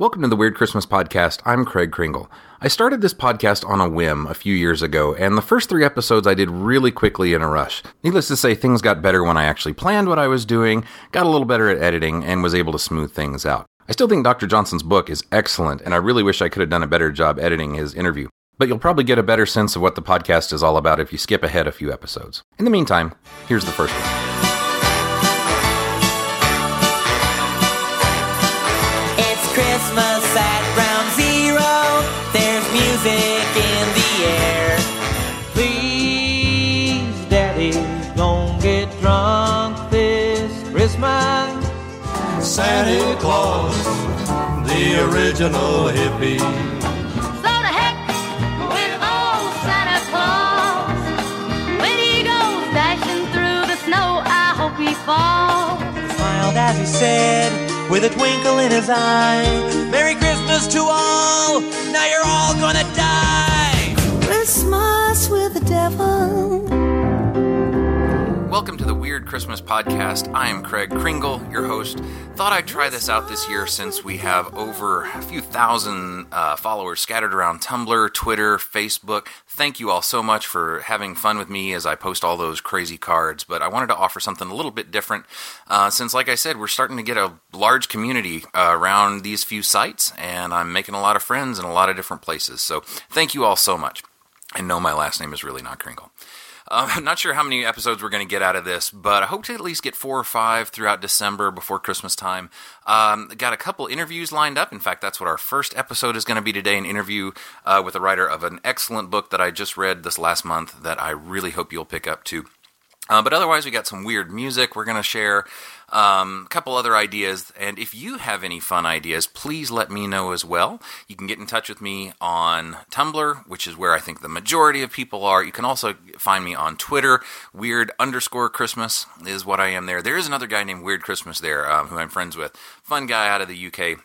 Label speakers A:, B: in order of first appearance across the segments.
A: Welcome to the Weird Christmas Podcast. I'm Craig Kringle. I started this podcast on a whim a few years ago, and the first three episodes I did really quickly in a rush. Needless to say, things got better when I actually planned what I was doing, got a little better at editing, and was able to smooth things out. I still think Dr. Johnson's book is excellent, and I really wish I could have done a better job editing his interview. But you'll probably get a better sense of what the podcast is all about if you skip ahead a few episodes. In the meantime, here's the first one.
B: Santa Claus, the original hippie.
C: So the heck with old Santa Claus. When he goes dashing through the snow, I hope he falls.
D: Smiled as he said, with a twinkle in his eye. Merry Christmas to all. Now you're all gonna die.
E: Christmas with the devil.
A: Welcome to the Weird Christmas Podcast. I am Craig Kringle, your host. Thought I'd try this out this year since we have over a few thousand uh, followers scattered around Tumblr, Twitter, Facebook. Thank you all so much for having fun with me as I post all those crazy cards. But I wanted to offer something a little bit different uh, since, like I said, we're starting to get a large community uh, around these few sites, and I'm making a lot of friends in a lot of different places. So thank you all so much. And no, my last name is really not Kringle. Uh, I'm not sure how many episodes we're going to get out of this, but I hope to at least get four or five throughout December before Christmas time. Um, got a couple interviews lined up. In fact, that's what our first episode is going to be today an interview uh, with a writer of an excellent book that I just read this last month that I really hope you'll pick up too. Uh, but otherwise, we got some weird music we're going to share, um, a couple other ideas. And if you have any fun ideas, please let me know as well. You can get in touch with me on Tumblr, which is where I think the majority of people are. You can also find me on Twitter. Weird underscore Christmas is what I am there. There is another guy named Weird Christmas there um, who I'm friends with. Fun guy out of the UK.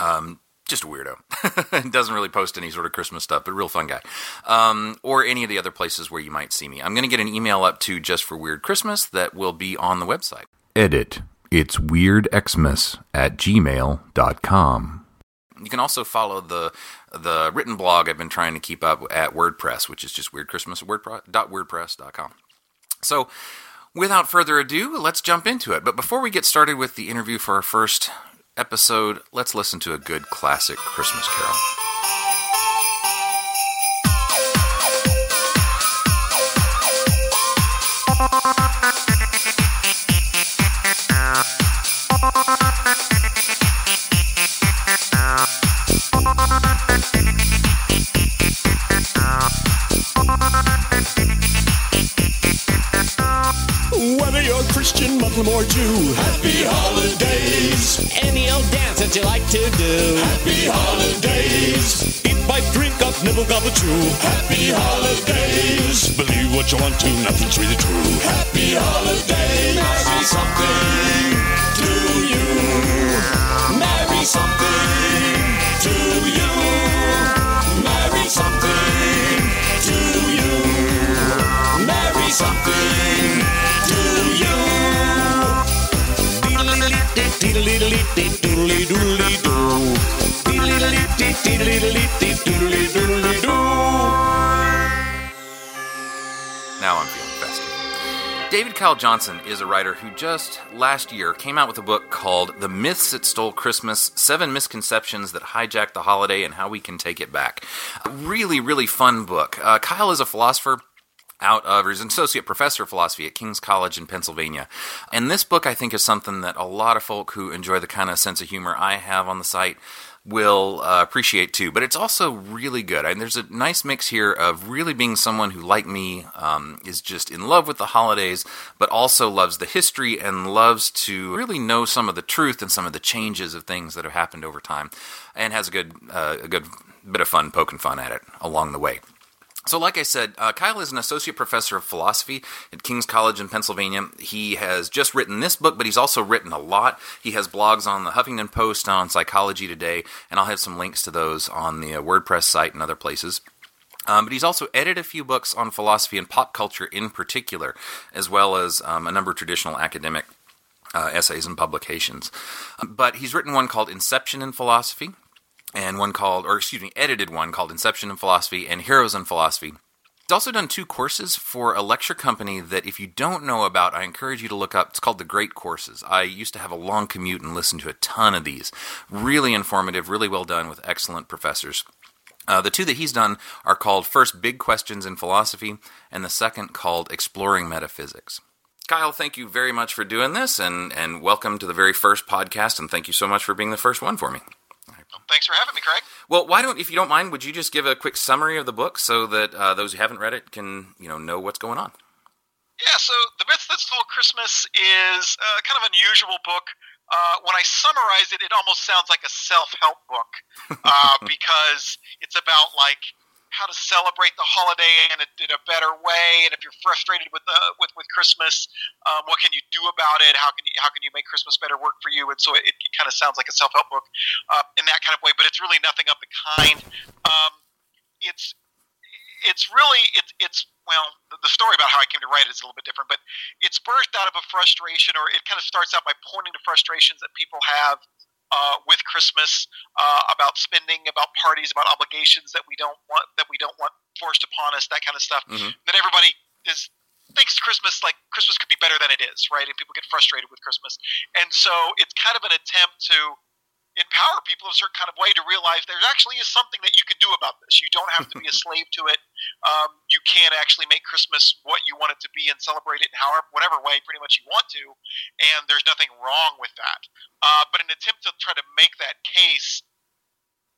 A: Um, just a weirdo. Doesn't really post any sort of Christmas stuff, but real fun guy. Um, or any of the other places where you might see me. I'm going to get an email up to just for Weird Christmas that will be on the website. Edit. It's weirdxmas at gmail.com. You can also follow the the written blog I've been trying to keep up at WordPress, which is just weirdchristmas at wordpress.wordpress.com. So, without further ado, let's jump into it. But before we get started with the interview for our first episode, let's listen to a good classic Christmas carol.
B: Or Jew, happy holidays.
D: Any old dance that you like to do.
B: Happy holidays.
D: Eat, bite, drink up, nibble, gobble, chew.
B: Happy holidays.
F: Believe what you want to, nothing's really true.
B: Happy holidays. Marry something
A: Now I'm feeling festive. David Kyle Johnson is a writer who just last year came out with a book called The Myths That Stole Christmas Seven Misconceptions That Hijacked the Holiday and How We Can Take It Back. A really, really fun book. Uh, Kyle is a philosopher out of, or an associate professor of philosophy at King's College in Pennsylvania. And this book, I think, is something that a lot of folk who enjoy the kind of sense of humor I have on the site will uh, appreciate too. But it's also really good. And there's a nice mix here of really being someone who, like me, um, is just in love with the holidays, but also loves the history and loves to really know some of the truth and some of the changes of things that have happened over time, and has a good uh, a good bit of fun poking fun at it along the way. So, like I said, uh, Kyle is an associate professor of philosophy at King's College in Pennsylvania. He has just written this book, but he's also written a lot. He has blogs on the Huffington Post, on Psychology Today, and I'll have some links to those on the uh, WordPress site and other places. Um, but he's also edited a few books on philosophy and pop culture in particular, as well as um, a number of traditional academic uh, essays and publications. But he's written one called Inception and Philosophy, and one called, or excuse me, edited one called Inception and Philosophy and Heroes and Philosophy. He's also done two courses for a lecture company that, if you don't know about, I encourage you to look up. It's called The Great Courses. I used to have a long commute and listen to a ton of these. Really informative, really well done with excellent professors. Uh, the two that he's done are called first Big Questions in Philosophy, and the second called Exploring Metaphysics. Kyle, thank you very much for doing this, and, and welcome to the very first podcast, and thank you so much for being the first one for me.
G: Thanks for having me, Craig.
A: Well, why don't, if you don't mind, would you just give a quick summary of the book so that uh, those who haven't read it can, you know, know what's going on?
G: Yeah, so The Myth That Stole Christmas is uh, kind of unusual book. Uh, when I summarize it, it almost sounds like a self-help book uh, because it's about like how to celebrate the holiday in a, in a better way. And if you're frustrated with the with with Christmas, um, what can you do about it? How can you how can you make Christmas better work for you? And so it, it kind of sounds like a self help book uh, in that kind of way, but it's really nothing of the kind. Um, it's it's really it's it's well the story about how I came to write it is a little bit different, but it's birthed out of a frustration, or it kind of starts out by pointing to frustrations that people have uh, with Christmas uh, about spending, about parties, about obligations that we don't want that we don't want forced upon us, that kind of stuff.
A: Mhm.
G: That everybody is thinks Christmas like Christmas could be better than it is, right? And people get frustrated with Christmas, and so it's kind of an attempt to empower people in a certain kind of way to realize there actually is something that you can do about this. You don't have to be a slave to it. Um, you can actually make Christmas what you want it to be and celebrate it in however, whatever way, pretty much you want to. And there's nothing wrong with that. Uh, but an attempt to try to make that case,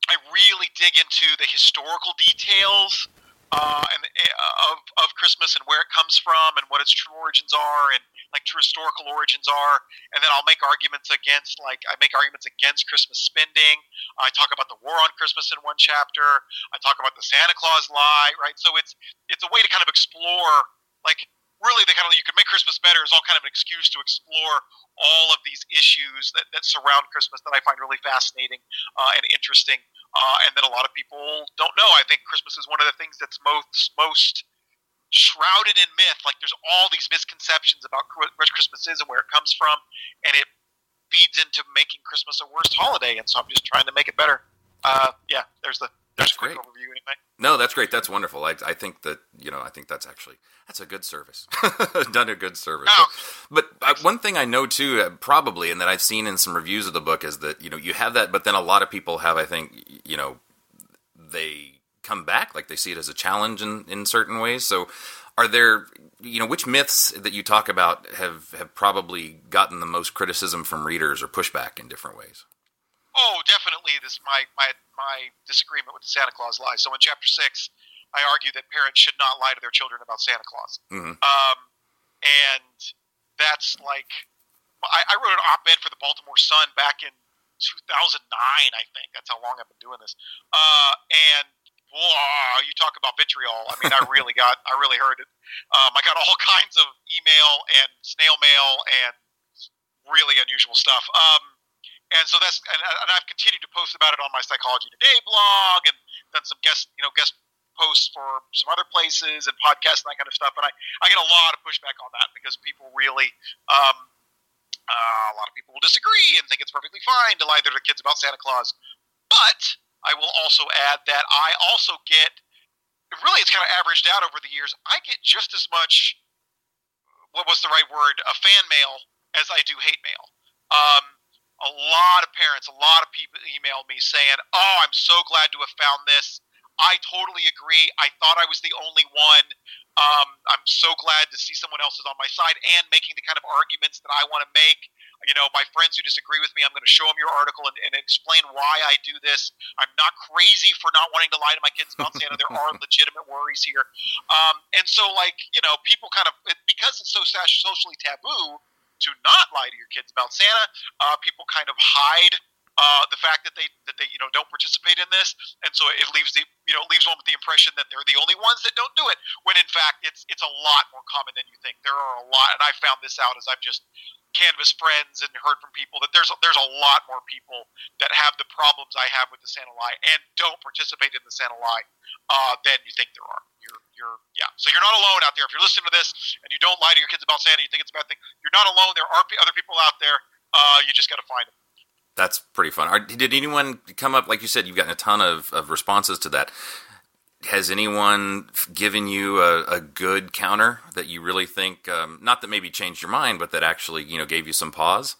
G: I really dig into the historical details uh, and uh, of of Christmas and where it comes from and what its true origins are and like true historical origins are. And then I'll make arguments against like I make arguments against Christmas spending. I talk about the war on Christmas in one chapter. I talk about the Santa Claus lie, right? So it's it's a way to kind of explore like really the kind of you can make Christmas better is all kind of an excuse to explore all of these issues that, that surround Christmas that I find really fascinating uh, and interesting, uh, and that a lot of people don't know. I think Christmas is one of the things that's most most shrouded in myth. Like there's all these misconceptions about what Christmas is and where it comes from, and it feeds into making Christmas a worse holiday. And so I'm just trying to make it better. Uh, yeah, there's the
A: That's great.
G: overview anyway.
A: No, that's great. That's wonderful. I, I think that you know. I think that's actually that's a good service. Done a good service.
G: Oh,
A: but uh, one thing I know too, uh, probably, and that I've seen in some reviews of the book is that you know you have that, but then a lot of people have, I think, you know, they come back like they see it as a challenge in in certain ways. So, are there you know which myths that you talk about have have probably gotten the most criticism from readers or pushback in different ways?
G: Oh, definitely. This my my my disagreement with the Santa Claus lie. So in chapter six, I argue that parents should not lie to their children about Santa Claus.
A: Mhm.
G: Um, and that's like I, I wrote an op-ed for the Baltimore Sun back in 2009. I think that's how long I've been doing this. Uh, and wow, you talk about vitriol. I mean, I really got, I really heard it. Um, I got all kinds of email and snail mail and really unusual stuff. Um, and so that's and, and I've continued to post about it on my Psychology Today blog and done some guest you know guest posts for some other places and podcasts and that kind of stuff. And I, I get a lot of pushback on that because people really um, uh, a lot of people will disagree and think it's perfectly fine to lie to their kids about Santa Claus. But I will also add that I also get really it's kind of averaged out over the years. I get just as much what was the right word a fan mail as I do hate mail. Um, a lot of parents, a lot of people emailed me saying, "Oh, I'm so glad to have found this. I totally agree. I thought I was the only one. Um, I'm so glad to see someone else is on my side and making the kind of arguments that I want to make. You know, my friends who disagree with me, I'm going to show them your article and, and explain why I do this. I'm not crazy for not wanting to lie to my kids about Santa. there are legitimate worries here. Um, and so, like, you know, people kind of, because it's so socially taboo, to not lie to your kids about Santa. Uh, people kind of hide uh, the fact that they that they you know don't participate in this, and so it leaves the you know leaves one with the impression that they're the only ones that don't do it. When in fact it's it's a lot more common than you think. There are a lot, and I found this out as I've just canvassed friends and heard from people that there's there's a lot more people that have the problems I have with the Santa lie and don't participate in the Santa lie uh, than you think there are. You're yeah. So you're not alone out there. If you're listening to this and you don't lie to your kids about Santa, you think it's a bad thing. You're not alone. There are p- other people out there. Uh, you just got to find them.
A: That's pretty fun. Are, did anyone come up, like you said, you've gotten a ton of, of responses to that. Has anyone given you a, a good counter that you really think, um, not that maybe changed your mind, but that actually, you know, gave you some pause?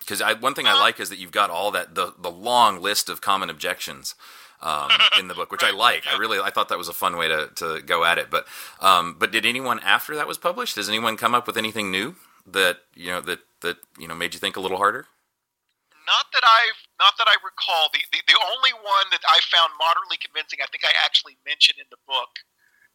A: Because one thing I like is that you've got all that, the, the long list of common objections um, in the book, which I like. I really, I thought that was a fun way to, to go at it. But, um, but did anyone after that was published? Does anyone come up with anything new that, you know, that, that, you know, made you think a little harder?
G: Not that I've not that I recall. The, the the only one that I found moderately convincing, I think I actually mentioned in the book,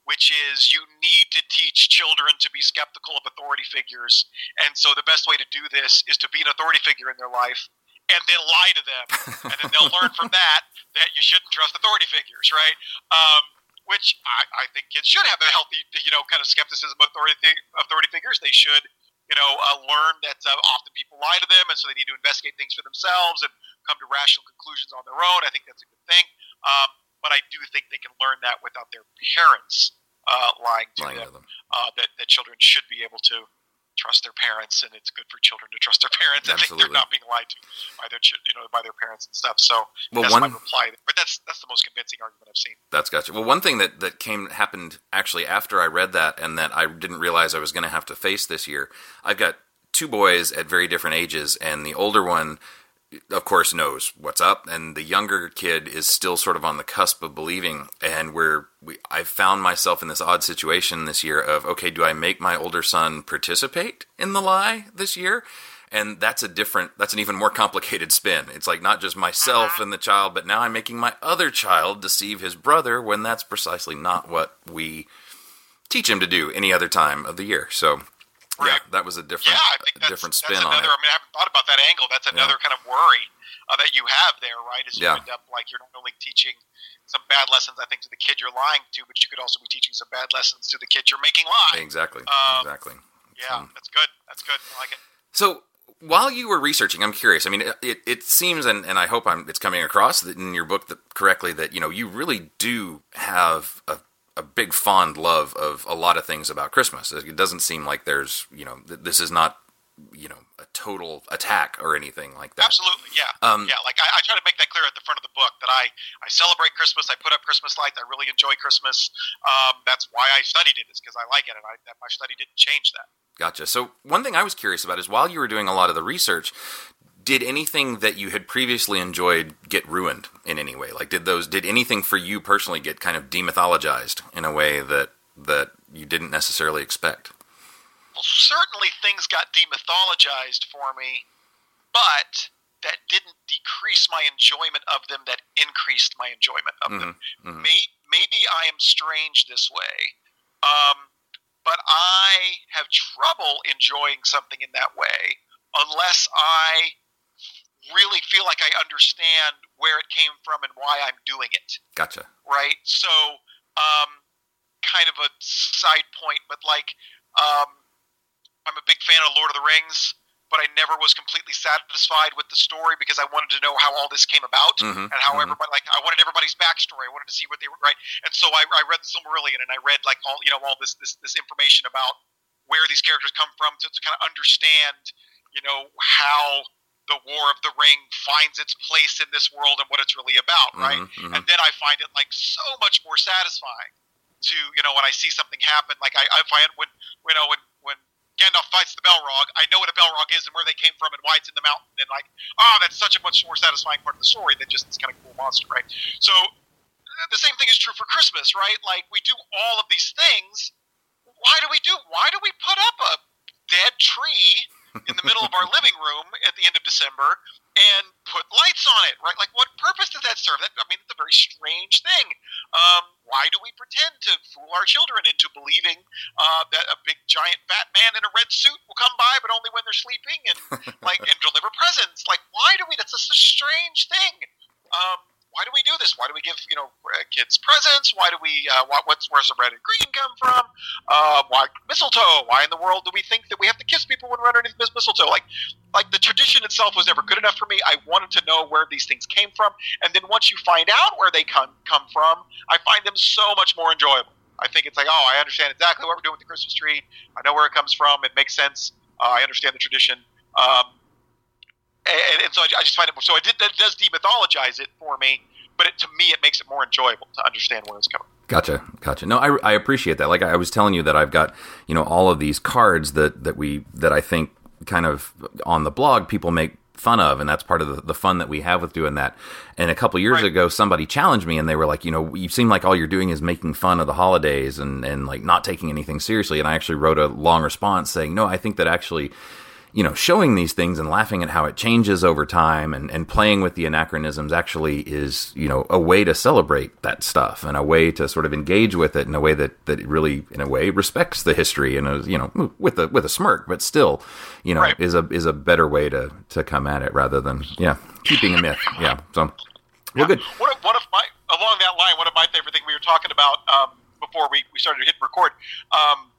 G: which is you need to teach children to be skeptical of authority figures, and so the best way to do this is to be an authority figure in their life and then lie to them, and then they'll learn from that that you shouldn't trust authority figures, right? Um, which I, I think kids should have a healthy, you know, kind of skepticism of authority authority figures. They should you know, uh, learn that uh, often people lie to them, and so they need to investigate things for themselves and come to rational conclusions on their own. I think that's a good thing. Um, but I do think they can learn that without their parents uh, lying to
A: Lying
G: them.
A: to them.
G: Uh, that that children should be able to trust their parents, and it's good for children to trust their parents. I think they're not being lied to by their, you know, by their parents and stuff. So
A: Well,
G: that's
A: one-
G: my reply. But that's that's the most convincing argument I've seen.
A: That's gotcha. Well, one thing that that came happened actually after I read that, and that I didn't realize I was going to have to face this year. I've got two boys at very different ages, and the older one, of course, knows what's up, and the younger kid is still sort of on the cusp of believing. And where we, I found myself in this odd situation this year of, okay, do I make my older son participate in the lie this year? And that's a different, that's an even more complicated spin. It's like not just myself uh-huh. and the child, but now I'm making my other child deceive his brother when that's precisely not what we teach him to do any other time of the year. So, yeah, that was a different,
G: Yeah, I think that's,
A: different
G: that's
A: spin on
G: another.
A: it.
G: I mean, I haven't thought about that angle. That's another kind of worry uh, that you have there, right? Is you
A: Yeah.
G: end up like you're not only teaching some bad lessons, I think, to the kid you're lying to, but you could also be teaching some bad lessons to the kid you're making lie.
A: Exactly,
G: Um,
A: exactly.
G: Yeah, that's good. That's good. I like it.
A: So while you were researching, I'm curious. I mean, it, it, it seems, and, and I hope I'm, it's coming across that in your book that correctly that you know you really do have a, a big fond love of a lot of things about Christmas. It doesn't seem like there's you know th- this is not you know a total attack or anything like that.
G: Absolutely, yeah,
A: Um,
G: yeah. Like I, I try to make that clear at the front of the book that I I celebrate Christmas. I put up Christmas lights. I really enjoy Christmas. Um, that's why I studied it. Is because I like it, and I, that my study didn't change that.
A: Gotcha. So one thing I was curious about is while you were doing a lot of the research, did anything that you had previously enjoyed get ruined in any way? Like did those did anything for you personally get kind of demythologized in a way that that you didn't necessarily expect?
G: Well, certainly things got demythologized for me, but that didn't decrease my enjoyment of them. That increased my enjoyment of them.
A: mhm.
G: May, maybe I am strange this way, um, but I have trouble enjoying something in that way unless I really feel like I understand where it came from and why I'm doing it
A: Gotcha.
G: right? So, um, kind of a side point, but like, um, I'm a big fan of Lord of the Rings, but I never was completely satisfied with the story because I wanted to know how all this came about
A: Mhm,
G: and how
A: mhm.
G: everybody, like, I wanted everybody's backstory. I wanted to see what they were, right? And so I, I read the Silmarillion and I read like all, you know, all this, this, this information about where these characters come from to, to kind of understand, you know, how the War of the Ring finds its place in this world and what it's really about, right?
A: Mhm, mhm.
G: And then I find it like so much more satisfying to you know when I see something happen. Like I, I find when you know when when Gandalf fights the Balrog, I know what a Balrog is and where they came from and why it's in the mountain. And like, oh, that's such a much more satisfying part of the story than just this kind of cool monster, right? So uh, the same thing is true for Christmas, right? Like we do all of these things. Why do we do? Why do we put up a dead tree in the middle of our living room at the end of December and put lights on it, right? Like, what purpose does that serve? That, I mean, it's a very strange thing. Um, why do we pretend to fool our children into believing uh, that a big, giant, fat man in a red suit will come by, but only when they're sleeping, and like and deliver presents? Like, why do we? That's just a strange thing. Um, why do we do this? Why do we give you know uh, kids presents? Why do we? Uh, why, what's where's the red and green come from? Uh, why mistletoe? Why in the world do we think that we have to kiss people when we're underneath mis- mistletoe? Like, like the tradition itself was never good enough for me. I wanted to know where these things came from, and then once you find out where they come come from, I find them so much more enjoyable. I think it's like, oh, I understand exactly what we're doing with the Christmas tree. I know where it comes from. It makes sense. Uh, I understand the tradition. Um, so I, I just find it. So it did, that does demythologize it for me, but it, to me, it makes it more enjoyable to understand where it's coming.
A: Gotcha, gotcha. No, I, I appreciate that. Like I was telling you that I've got you know all of these cards that that we that I think kind of on the blog people make fun of and that's part of the, the fun that we have with doing that and a couple years
G: Right.
A: ago somebody challenged me and they were like you know you seem like all you're doing is making fun of the holidays and and like not taking anything seriously and i actually wrote a long response saying no i think that actually you know, showing these things and laughing at how it changes over time and, and playing with the anachronisms actually is, you know, a way to celebrate that stuff and a way to sort of engage with it in a way that, that really, in a way, respects the history and, you know, with a, with a smirk, but still, you know,
G: Right.
A: is a, is a better way to, to come at it rather than, yeah, keeping a myth. Yeah. So, well, good.
G: One of, one of my along that line, one of my favorite things we were talking about um, before we, we started to hit record, um,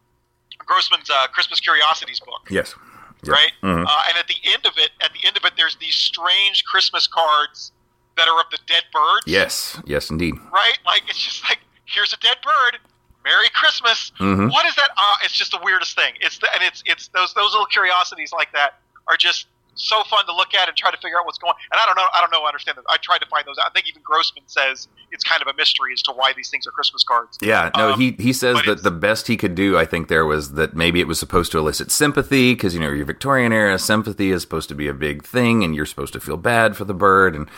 G: Grossman's uh, Christmas Curiosities book.
A: Yes. Yeah.
G: right?
A: Mhm.
G: Uh, and at the end of it, at the end of it, there's these strange Christmas cards that are of the dead birds.
A: Yes. Yes, indeed.
G: Right? Like it's just like here's a dead bird. Merry Christmas.
A: Mhm.
G: What is that? Uh, it's just the weirdest thing. It's the, and it's it's those those little curiosities like that are just so fun to look at and try to figure out what's going. And I don't know. I don't know. I understand that. I tried to find those. I think even Grossman says it's kind of a mystery as to why these things are Christmas cards.
A: Yeah, no,
G: Um,
A: he he says that the best he could do, I think, there was that maybe it was supposed to elicit sympathy because you know your Victorian era sympathy is supposed to be a big thing, and you're supposed to feel bad for the bird, and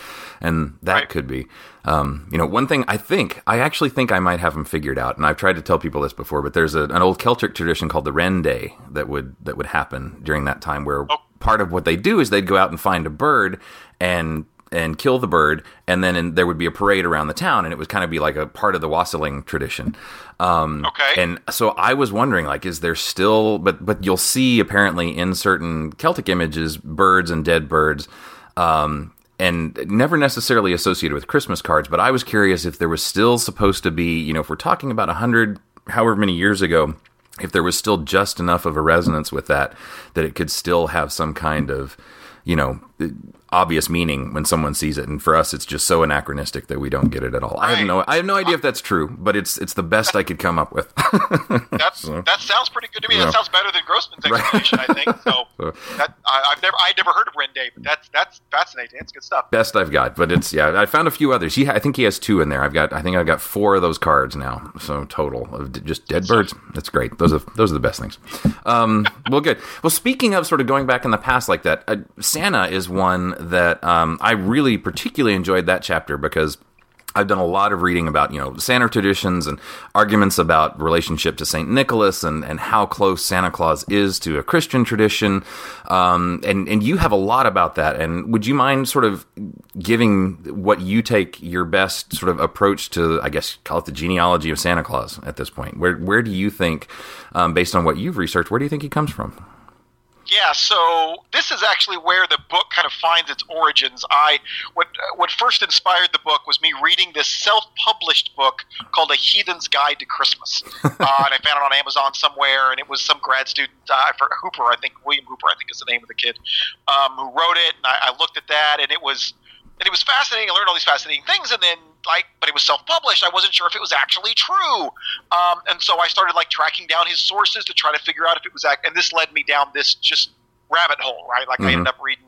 A: and that
G: Right.
A: could be, um, you know, one thing I think I actually think I might have them figured out, and I've tried to tell people this before, but there's a, an old Celtic tradition called the Wren Day that would that would happen during that time where
G: Oh.
A: Part of what they do is they'd go out and find a bird and and kill the bird, and then in, there would be a parade around the town, and it would kind of be like a part of the wassailing tradition. Um,
G: Okay.
A: And so I was wondering, like, is there still? But but you'll see apparently in certain Celtic images, birds and dead birds. Um, and never necessarily associated with Christmas cards, but I was curious if there was still supposed to be, you know, if we're talking about a hundred, however many years ago, if there was still just enough of a resonance with that that it could still have some kind of you know obvious meaning when someone sees it and for us it's just so anachronistic that we don't get it at all i have no i have no idea if that's true but it's it's the best i could come up with
G: That's that sounds pretty good to me.
A: Yeah.
G: That sounds better than Grossman's
A: Right.
G: explanation, I think. So
A: So-
G: that I, I've never I never heard of Wren Day, but that's that's fascinating. It's good stuff.
A: best i've got but it's yeah i found a few others he i think he has two in there i've got i think i've got four of those cards now so total of just dead birds that's great those are those are the best things um well good well speaking of sort of going back in the past like that uh, santa is one that um i really particularly enjoyed that chapter because I've done a lot of reading about, you know, Santa traditions and arguments about relationship to St. Nicholas and, and how close Santa Claus is to a Christian tradition. Um, and, and you have a lot about that. And would you mind sort of giving what you take your best sort of approach to, I guess, call it the genealogy of Santa Claus at this point? Where, where do you think, um, based on what you've researched, where do you think he comes from?
G: Yeah, so this is actually where the book kind of finds its origins. I what what first inspired the book was me reading this self-published book called A Heathen's Guide to Christmas, uh, and I found it on Amazon somewhere, and it was some grad student, uh, for Hooper, I think William Hooper, I think is the name of the kid, um, who wrote it, and I, I looked at that, and it was and it was fascinating. I learned all these fascinating things, and then like, but it was self-published. I wasn't sure if it was actually true, um, and so I started like tracking down his sources to try to figure out if it was. Act- and this led me down this just rabbit hole, right? Like I ended up reading,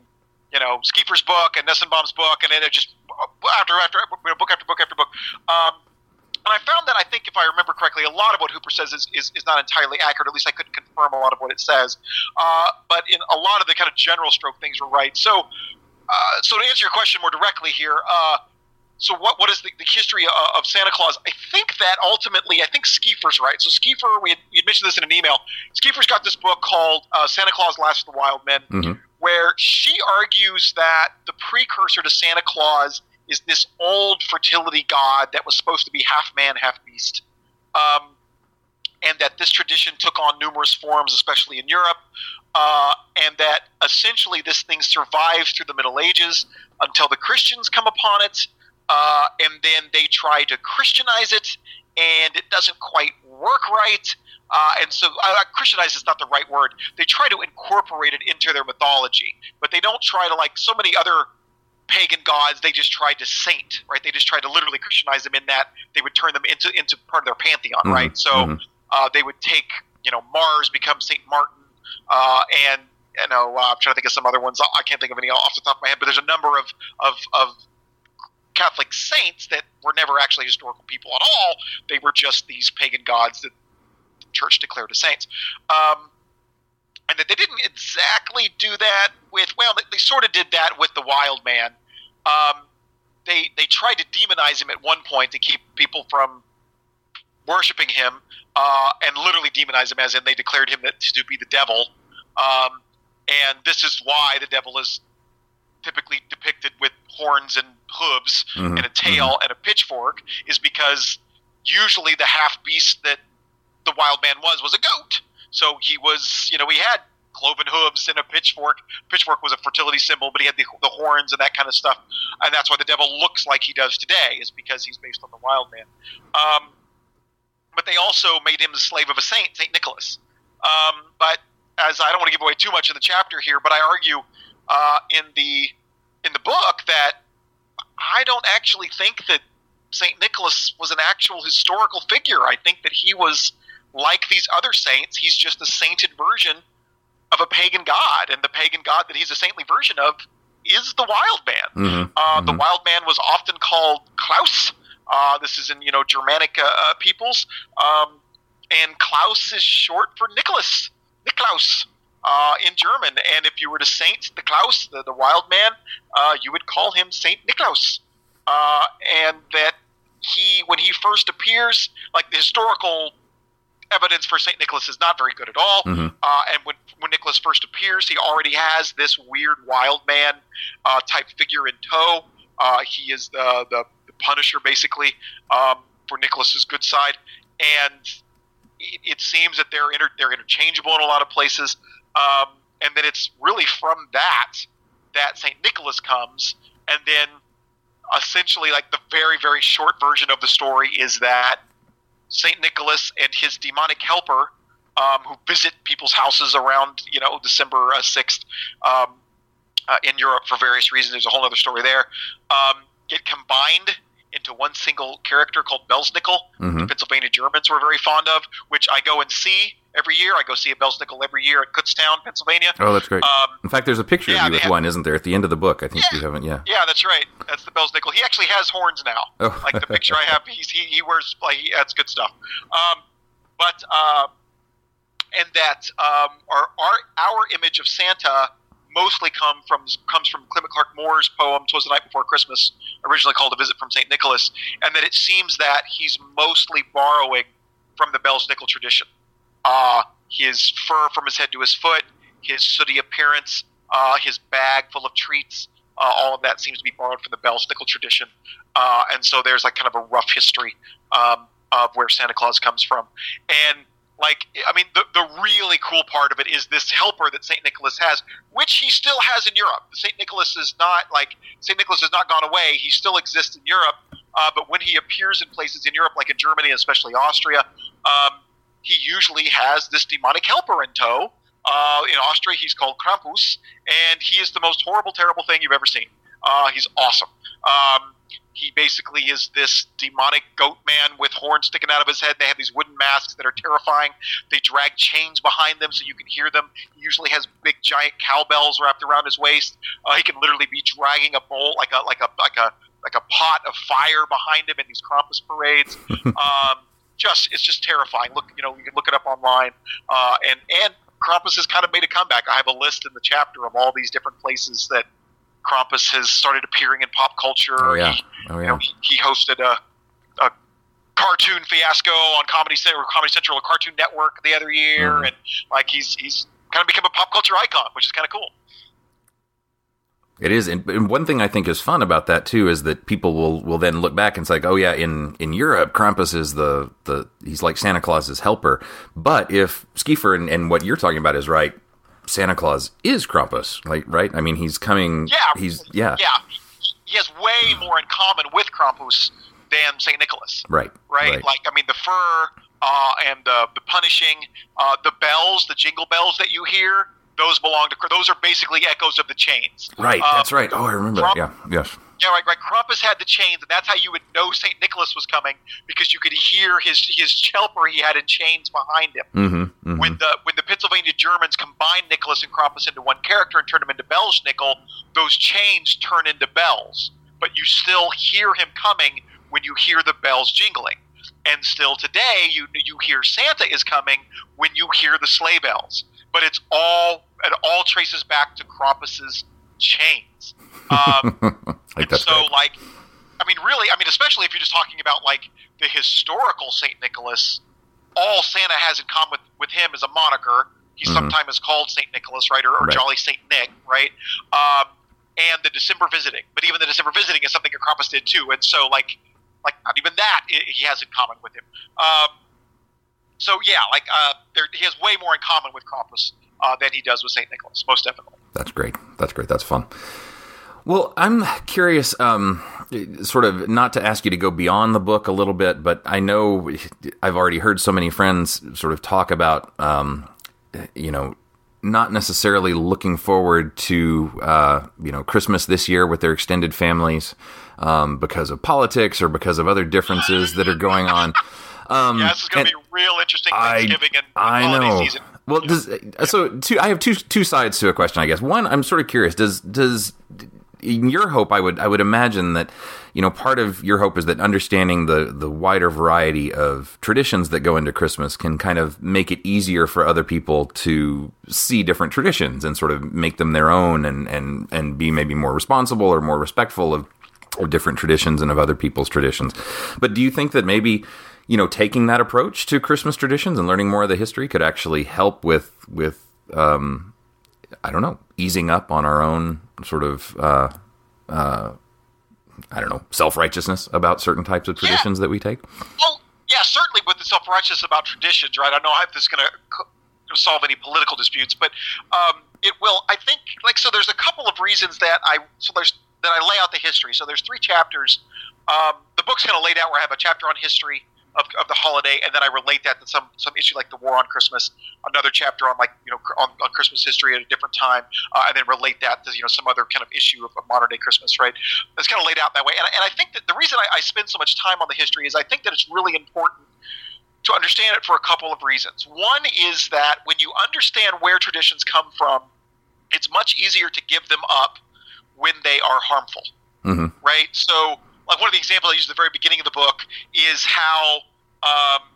G: you know, Skeefer's book and Nissenbaum's book, and then it just after after you know, book after book after book. Um, and I found that I think, if I remember correctly, a lot of what Hooper says is, is, is not entirely accurate. At least I couldn't confirm a lot of what it says. Uh, but in a lot of the kind of general stroke things were right. So, uh, so to answer your question more directly here, uh, so what what is the, the history of, of Santa Claus? I think that ultimately, I think Skeefer's right. So Skeefer, we had, we had mentioned this in an email. Skeefer's got this book called uh, Santa Claus Last of the Wild Men,
A: Mhm.
G: where she argues that the precursor to Santa Claus is this old fertility god that was supposed to be half man, half beast. Um, and that this tradition took on numerous forms, especially in Europe, uh, and that essentially this thing survives through the Middle Ages until the Christians come upon it, uh, and then they try to Christianize it, and it doesn't quite work right. Uh, and so, uh, Christianize is not the right word. They try to incorporate it into their mythology, but they don't try to, like so many other pagan gods, they just tried to saint, right? They just tried to literally Christianize them in that they would turn them into into part of their pantheon,
A: Mhm,
G: right? So
A: mhm.
G: uh, they would take, you know, Mars become Saint Martin, uh, and you know, uh, I'm trying to think of some other ones. I can't think of any off the top of my head, but there's a number of of, of Catholic saints that were never actually historical people at all. They were just these pagan gods that the church declared as saints. Um, and that they didn't exactly do that with, well, they, they sort of did that with the wild man. Um, they, they tried to demonize him at one point to keep people from worshiping him, uh, and literally demonize him, as in they declared him to be the devil. Um, and this is why the devil is typically depicted with horns and hooves
A: Mhm,
G: and a tail and a pitchfork is because usually the half beast that the wild man was was a goat. So he was, you know, he had cloven hooves and a pitchfork. Pitchfork was a fertility symbol, but he had the, the horns and that kind of stuff. And that's why the devil looks like he does today, is because he's based on the wild man. Um, but they also made him the slave of a saint, Saint Nicholas. Um, but as I don't want to give away too much in the chapter here, but I argue uh, in the in the book that I don't actually think that Saint Nicholas was an actual historical figure. I think that he was like these other saints. He's just a sainted version of a pagan god, and the pagan god that he's a saintly version of is the wild man.
A: Mhm,
G: Uh, The
A: mhm.
G: wild man was often called Klaus. Uh, this is in you know Germanic uh, uh, peoples, um, and Klaus is short for Nicholas, Niklaus uh, in German. And if you were to saint the Klaus, the, the wild man, uh, you would call him Saint Niklaus. Uh, and that he, when he first appears, like the historical evidence for Saint Nicholas is not very good at all.
A: Mhm.
G: Uh, and when when Nicholas first appears, he already has this weird wild man uh, type figure in tow. Uh, he is the, the the Punisher basically um, for Nicholas's good side, and it, it seems that they're inter- they're interchangeable in a lot of places. Um, and then it's really from that that Saint Nicholas comes, and then essentially like the very very short version of the story is that Saint Nicholas and his demonic helper, um, who visit people's houses around you know December sixth um, uh, in Europe for various reasons. There's a whole other story there. Um, get combined into one single character called Belsnickel. The
A: Mhm.
G: Pennsylvania Germans were very fond of, which I go and see every year. I go see a Belsnickel every year at Kutztown, Pennsylvania.
A: Oh, that's great.
G: Um,
A: In fact, there's a picture
G: yeah,
A: of you with
G: have-
A: one, isn't there? At the end of the book, I think
G: Yeah.
A: you haven't. Yeah.
G: Yeah, that's right. That's the Belsnickel. He actually has horns now.
A: Oh.
G: Like the picture I have, he's, he he wears like he, that's good stuff. Um, but uh, and that um, our our our image of Santa mostly come from comes from Clement Clarke Moore's poem "Twas the Night Before Christmas," originally called "A Visit from Saint Nicholas," and that it seems that he's mostly borrowing from the Belsnickel tradition. Uh, his fur from his head to his foot, his sooty appearance, uh, his bag full of treats, uh, all of that seems to be borrowed from the Belsnickel tradition. Uh, and so there's like kind of a rough history um, of where Santa Claus comes from. And like, I mean, the, the really cool part of it is this helper that St. Nicholas has, which he still has in Europe. St. Nicholas is not like, St. Nicholas has not gone away. He still exists in Europe. Uh, but when he appears in places in Europe, like in Germany, especially Austria, um, he usually has this demonic helper in tow. Uh, in Austria, he's called Krampus, and he is the most horrible, terrible thing you've ever seen. Uh, he's awesome. Um, he basically is this demonic goat man with horns sticking out of his head. They have these wooden masks that are terrifying. They drag chains behind them so you can hear them. He usually has big, giant cowbells wrapped around his waist. Uh, he can literally be dragging a bowl like a like a like a like a pot of fire behind him in these Krampus parades. um, just it's just terrifying. Look, you know, you can look it up online. Uh, and and Krampus has kind of made a comeback. I have a list in the chapter of all these different places that Krampus has started appearing in pop culture.
A: Oh yeah.
G: He,
A: Oh
G: you know,
A: yeah.
G: he, he hosted a, a cartoon fiasco on Comedy Central, Comedy Central, or Cartoon Network the other year,
A: Mhm.
G: and like he's he's kind of become a pop culture icon, which is kind of cool.
A: It is, and, one thing I think is fun about that too is that people will will then look back and say, like, "Oh yeah, in in Europe, Krampus is the the he's like Santa Claus's helper." But if Skiefer and, and what you're talking about is right, Santa Claus is Krampus, like right? I mean, he's coming.
G: Yeah,
A: he's yeah,
G: yeah. He has way more in common with Krampus than Saint Nicholas.
A: right,
G: right? Like, I mean, the fur uh, and the the punishing, uh, the bells, the jingle bells that you hear, those belong to. Those are basically echoes of the chains.
A: right.
G: Uh,
A: That's right. Oh, I remember. Yeah, yes.
G: Yeah, right, right. Krampus had the chains, and that's how you would know Saint Nicholas was coming because you could hear his his chelper he had in chains behind him.
A: Mm-hmm,
G: When the when the Pennsylvania Germans combined Nicholas and Krampus into one character and turned him into Belschnickel, those chains turn into bells, but you still hear him coming when you hear the bells jingling. And still today, you you hear Santa is coming when you hear the sleigh bells. But it's all it all traces back to Krampus's chains. Um,
A: like
G: and so, like, I mean, really, I mean, especially if you're just talking about like the historical Saint Nicholas, all Santa has in common with, with him is a moniker. He
A: Mhm.
G: sometimes is called Saint Nicholas, right, or, or
A: Right.
G: Jolly Saint Nick, right? Um, and the December visiting, but even the December visiting is something that Krampus did too. And so, like, like not even that he has in common with him. Um, so yeah, like uh, there, he has way more in common with Krampus uh, than he does with Saint Nicholas, most definitely.
A: That's great. That's great. That's fun. Well, I'm curious, um, sort of not to ask you to go beyond the book a little bit, but I know I've already heard so many friends sort of talk about, um, you know, not necessarily looking forward to, uh, you know, Christmas this year with their extended families um, because of politics or because of other differences that are going on. Um,
G: Yeah, this is going to be real interesting
A: I-
G: Thanksgiving and
A: I
G: holiday
A: know.
G: season.
A: Well, does uh, so two? I have two two sides to a question. I guess one, I'm sort of curious. Does does in your hope? I would I would imagine that you know part of your hope is that understanding the the wider variety of traditions that go into Christmas can kind of make it easier for other people to see different traditions and sort of make them their own and and and be maybe more responsible or more respectful of of different traditions and of other people's traditions. But do you think that maybe you know taking that approach to Christmas traditions and learning more of the history could actually help with with um, I don't know easing up on our own sort of uh, uh, I don't know self righteousness about certain types of traditions that we take.
G: Well, yeah, certainly with the self righteousness about traditions, right? I don't know if this is going to solve any political disputes, but um, it will. I think, like, so there's a couple of reasons that I so there's that I lay out the history. So there's three chapters. Um, the book's kind of laid out where I have a chapter on history of, of the holiday, and then I relate that to some some issue like the war on Christmas. Another chapter on like you know on, on Christmas history at a different time, uh, and then relate that to you know some other kind of issue of, of modern day Christmas. Right? It's kind of laid out that way, and, I- and I think that the reason I, I spend so much time on the history is I think that it's really important to understand it for a couple of reasons. One is that when you understand where traditions come from, it's much easier to give them up when they are harmful
A: hmm
G: right? So, like one of the examples I used at the very beginning of the book is how um,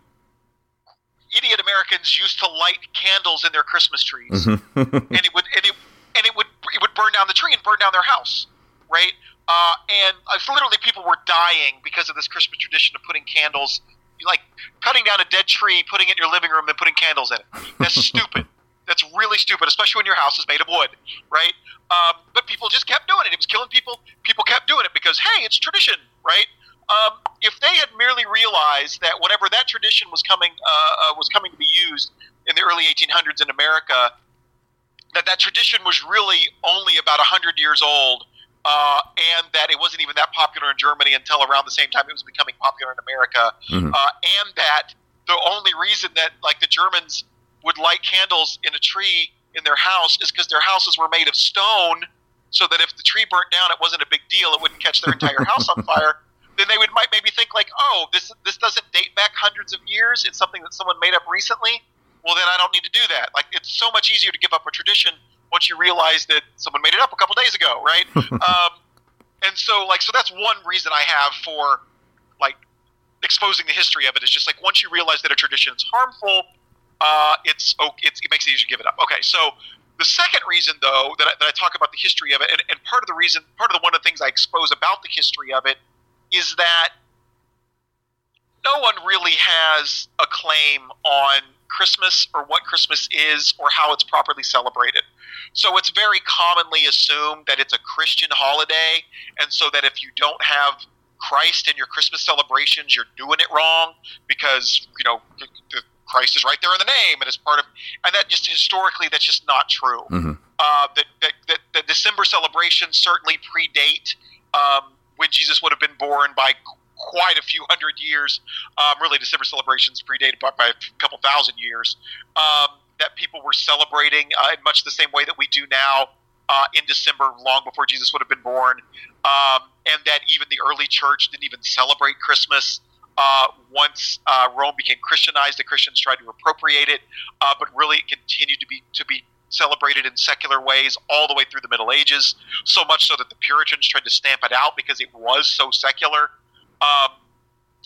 G: idiot Americans used to light candles in their Christmas trees, and it would and it and it would it would burn down the tree and burn down their house, right? Uh, and uh, literally, people were dying because of this Christmas tradition of putting candles, like cutting down a dead tree, putting it in your living room, and putting candles in it. That's stupid. That's really stupid, especially when your house is made of wood, right? Um, but people just kept doing it. It was killing people. People kept doing it because, hey, it's tradition, right? Um, if they had merely realized that whenever that tradition was coming uh, uh, was coming to be used in the early 1800s in America, that that tradition was really only about 100 years old, uh, and that it wasn't even that popular in Germany until around the same time it was becoming popular in America,
A: Mhm.
G: uh, and that the only reason that like the Germans would light candles in a tree in their house is because their houses were made of stone, so that if the tree burnt down, it wasn't a big deal; it wouldn't catch their entire house on fire. Then they would might maybe think like, oh, this this doesn't date back hundreds of years; it's something that someone made up recently. Well, then I don't need to do that. Like it's so much easier to give up a tradition once you realize that someone made it up a couple days ago, right? um, and so, like, so that's one reason I have for like exposing the history of it is just like once you realize that a tradition is harmful, uh, it's, it's it makes it easier to give it up. Okay, so the second reason though that I, that I talk about the history of it, and, and part of the reason, part of the one of the things I expose about the history of it is that no one really has a claim on Christmas or what Christmas is or how it's properly celebrated. So it's very commonly assumed that it's a Christian holiday, and so that if you don't have Christ in your Christmas celebrations, you're doing it wrong because you know the- Christ is right there in the name, and it's part of. And that just historically, that's just not true.
A: Mhm.
G: Uh, that, that, that the December celebrations certainly predate um, when Jesus would have been born by quite a few hundred years. Um, really, December celebrations predated by, by a couple thousand years. Um, that people were celebrating uh, in much the same way that we do now uh, in December, long before Jesus would have been born. Um, and that even the early church didn't even celebrate Christmas. Uh, once uh, Rome became Christianized, the Christians tried to appropriate it, uh, but really it continued to be to be celebrated in secular ways all the way through the Middle Ages. So much so that the Puritans tried to stamp it out because it was so secular. Um,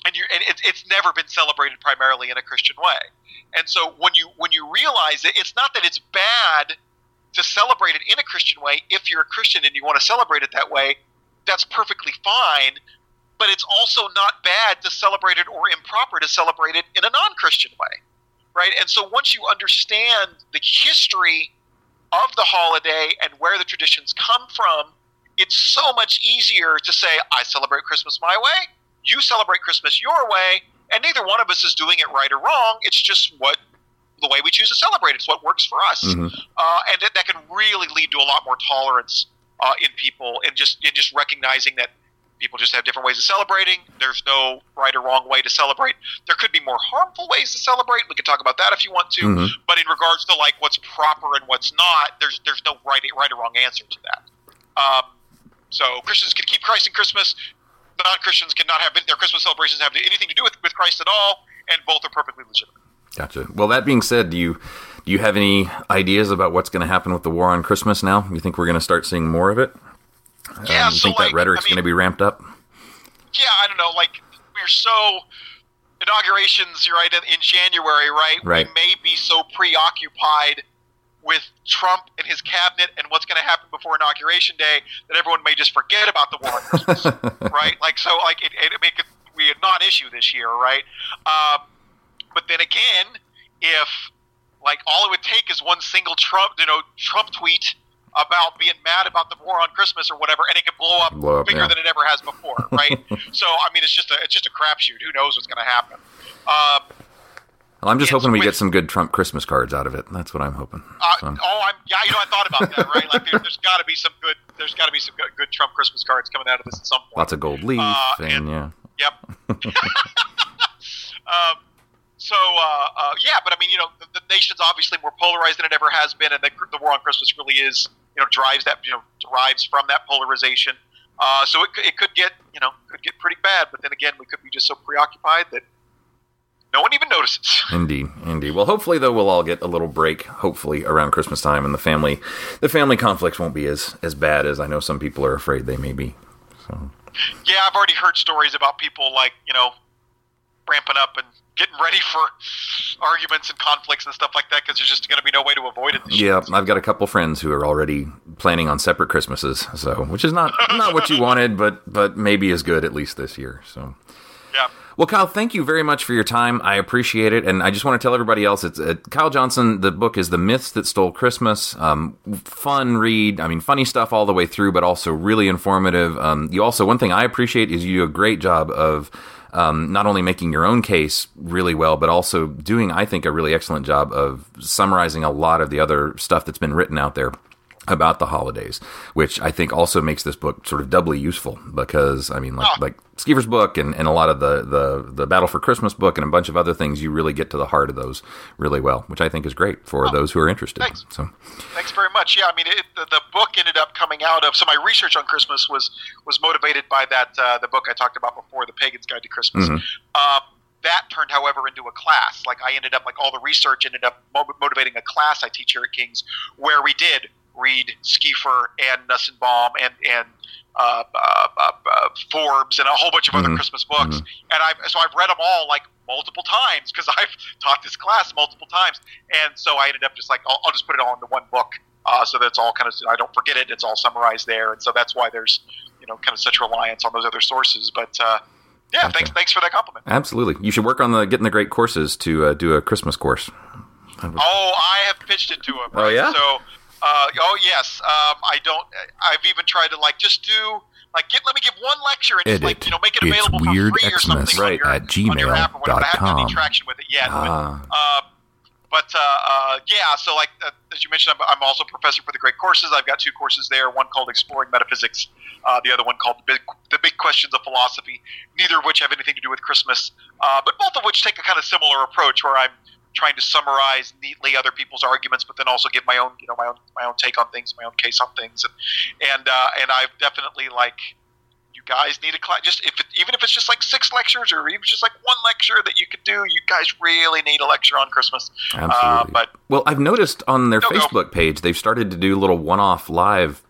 G: and, you and it, it's never been celebrated primarily in a Christian way. And so when you when you realize it, it's not that it's bad to celebrate it in a Christian way. If you're a Christian and you want to celebrate it that way, that's perfectly fine. But it's also not bad to celebrate it or improper to celebrate it in a non-Christian way, right? And so once you understand the history of the holiday and where the traditions come from, it's so much easier to say, I celebrate Christmas my way, you celebrate Christmas your way, and neither one of us is doing it right or wrong. It's just what the way we choose to celebrate. It's what works for us,
A: Mhm.
G: uh, and that, that can really lead to a lot more tolerance uh, in people, and just in just recognizing that people just have different ways of celebrating. There's no right or wrong way to celebrate. There could be more harmful ways to celebrate. We could talk about that if you want to.
A: Mhm.
G: But in regards to like what's proper and what's not, there's there's no right right or wrong answer to that. Um, so Christians can keep Christ in Christmas. But non Christians cannot have their Christmas celebrations have anything to do with, with Christ at all, and both are perfectly legitimate.
A: Gotcha. Well, that being said, do you do you have any ideas about what's going to happen with the war on Christmas now? You think we're going to start seeing more of it?
G: Yeah,
A: Um, you
G: so
A: think
G: like,
A: that rhetoric's
G: I mean,
A: going to be ramped up?
G: yeah, I don't know. Like we're so inaugurations, you're right in, January, right?
A: Right.
G: We may be so preoccupied with Trump and his cabinet and what's going to happen before inauguration day that everyone may just forget about the war right? Like so, like it, it, it could be a non-issue this year, right? Um, but then again, if like all it would take is one single Trump, you know, Trump tweet about being mad about the war on Christmas or whatever, and it could blow up,
A: Blow up,
G: bigger
A: yeah.
G: than it ever has before, right? so I mean, it's just a it's just a crapshoot. Who knows what's going to happen? Um,
A: Well, I'm just hoping we
G: with-
A: get some good Trump Christmas cards out of it. That's what I'm hoping.
G: uh,
A: So,
G: oh, I'm yeah, you know, I thought about that, right? Like, there, there's got to be some good, there's got to be some good, good Trump Christmas cards coming out of this at some point.
A: lots of gold leaf
G: Uh,
A: and,
G: and-
A: yeah.
G: Yep. um, so uh, uh, yeah, but I mean, you know, the, the nation's obviously more polarized than it ever has been, and the, the war on Christmas really is, you know, drives that, you know, derives from that polarization. Uh, so it, it could get, you know, could get pretty bad. But then again, we could be just so preoccupied that no one even notices.
A: Indeed, indeed. Well, hopefully, though, we'll all get a little break. Hopefully, around Christmas time, and the family, the family conflicts won't be as as bad as I know some people are afraid they may be. So,
G: Yeah, I've already heard stories about people like you know ramping up and getting ready for arguments and conflicts and stuff like that because there's just going to be no way to avoid it. This year.
A: yeah, I've got a couple friends who are already planning on separate Christmases. So, which is not not what you wanted, but but maybe is good at least this year. So.
G: yeah.
A: Well, Kyle, thank you very much for your time. I appreciate it, and I just want to tell everybody else: it's uh, Kyle Johnson. The book is "The Myths That Stole Christmas." Um, fun read. I mean, funny stuff all the way through, but also really informative. Um, you also one thing I appreciate is you do a great job of um, not only making your own case really well, but also doing, I think, a really excellent job of summarizing a lot of the other stuff that's been written out there about the holidays, which I think also makes this book sort of doubly useful because I mean, like
G: Oh.
A: like Skeever's book and, and a lot of the, the the Battle for Christmas book and a bunch of other things, you really get to the heart of those really well, which I think is great for those who are interested.
G: thanks.
A: So
G: Thanks very much. Yeah, I mean, it, the, the book ended up coming out of so my research on Christmas was was motivated by that uh, the book I talked about before, The Pagan's Guide to Christmas. Um, that turned, however, into a class. Like I ended up like all the research ended up mo- motivating a class I teach here at King's, where we did read Skeefer and Nissenbaum and and uh, uh, uh, uh, Forbes and a whole bunch of other
A: Mhm.
G: Christmas books. And I've so I've read them all like multiple times because I've taught this class multiple times. And so I ended up just like I'll, I'll just put it all into one book, uh, so that's all kind of I don't forget it. It's all summarized there, and so that's why there's you know kind of such reliance on those other sources. But uh, yeah, thanks thanks for that compliment.
A: absolutely, you should work on the getting the great courses to uh, do a Christmas course.
G: Oh, I have pitched it to him.
A: Oh, yeah?
G: So, uh, oh yes. Um, I don't. I've even tried to like just do like get. Let me give one lecture and just like you know make it
H: It's
G: available for
H: Weird
G: free or
H: Xmas
G: something on your,
H: at
G: on your app or whatever. I haven't had any
H: gmail.com.
G: traction with it yet.
A: Ah.
G: But, uh, but uh, uh, yeah, so like uh, as you mentioned, I'm, I'm also a professor for the Great Courses. I've got two courses there. One called Exploring Metaphysics. Uh, the other one called the big, the big Questions of Philosophy. Neither of which have anything to do with Christmas, uh, but both of which take a kind of similar approach, where I'm trying to summarize neatly other people's arguments, but then also give my own, you know, my own my own take on things, my own case on things, and and uh, and I've definitely like you guys need a class. Just if it, even if it's just like six lectures or even just like one lecture that you could do, you guys really need a lecture on Christmas. Uh,
A: Absolutely.
G: but
A: well, I've noticed on their
G: go.
A: Facebook page they've started to do little one-off live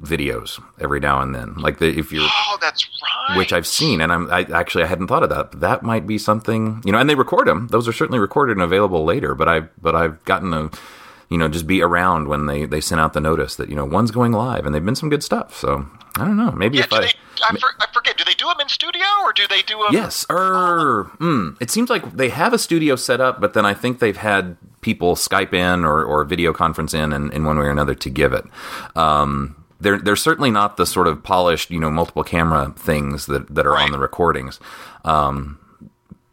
A: videos every now and then. Like the, if you're
G: oh, that's right.
A: which I've seen, and I'm I, actually I hadn't thought of that. But that might be something you know. And they record them; those are certainly recorded and available later. But I but I've gotten to you know just be around when they they sent out the notice that you know one's going live, and they've been some good stuff. So I don't know. Maybe
G: Yeah,
A: if I.
G: they, I, for, I forget. Do they do them in studio or do they do them?
A: Yes, er, mm, it seems like they have a studio set up, but then I think they've had people Skype in or, or video conference in, in in one way or another to give it. Um, they're they're certainly not the sort of polished, you know, multiple camera things that, that are on the recordings. Um,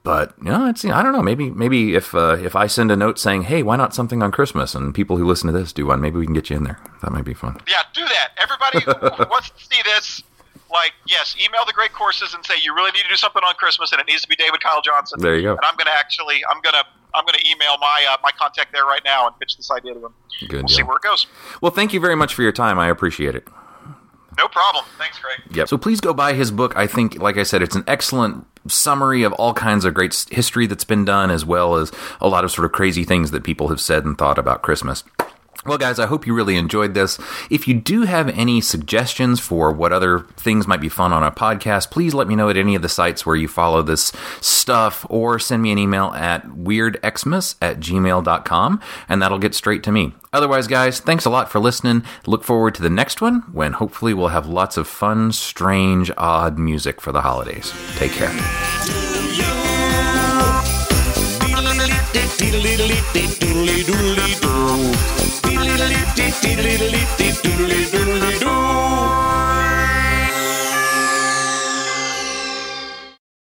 A: but you know, it's I don't know. Maybe maybe if uh, if I send a note saying, "Hey, why not something on Christmas?" and people who listen to this do one, maybe we can get you in there. That might be fun.
G: Yeah, do that. Everybody who wants to see this, like, yes, email the great courses and say you really need to do something on Christmas, and it needs to be David Kyle Johnson.
A: There you go.
G: And I'm going to actually, I'm going to, I'm going to email my uh, my contact there right now and pitch this idea to him.
A: Good
G: We'll see where it goes.
A: Well, thank you very much for your time. I appreciate it.
G: No problem. Thanks, Craig.
A: Yep. So please go buy his book. I think, like I said, it's an excellent summary of all kinds of great history that's been done, as well as a lot of sort of crazy things that people have said and thought about Christmas. Well, guys, I hope you really enjoyed this. If you do have any suggestions for what other things might be fun on a podcast, please let me know at any of the sites where you follow this stuff or send me an email at weirdxmas at gmail.com and that'll get straight to me. Otherwise, guys, thanks a lot for listening. Look forward to the next one when hopefully we'll have lots of fun, strange, odd music for the holidays. Take care doodly
B: doodly doodly doodly doodly doodly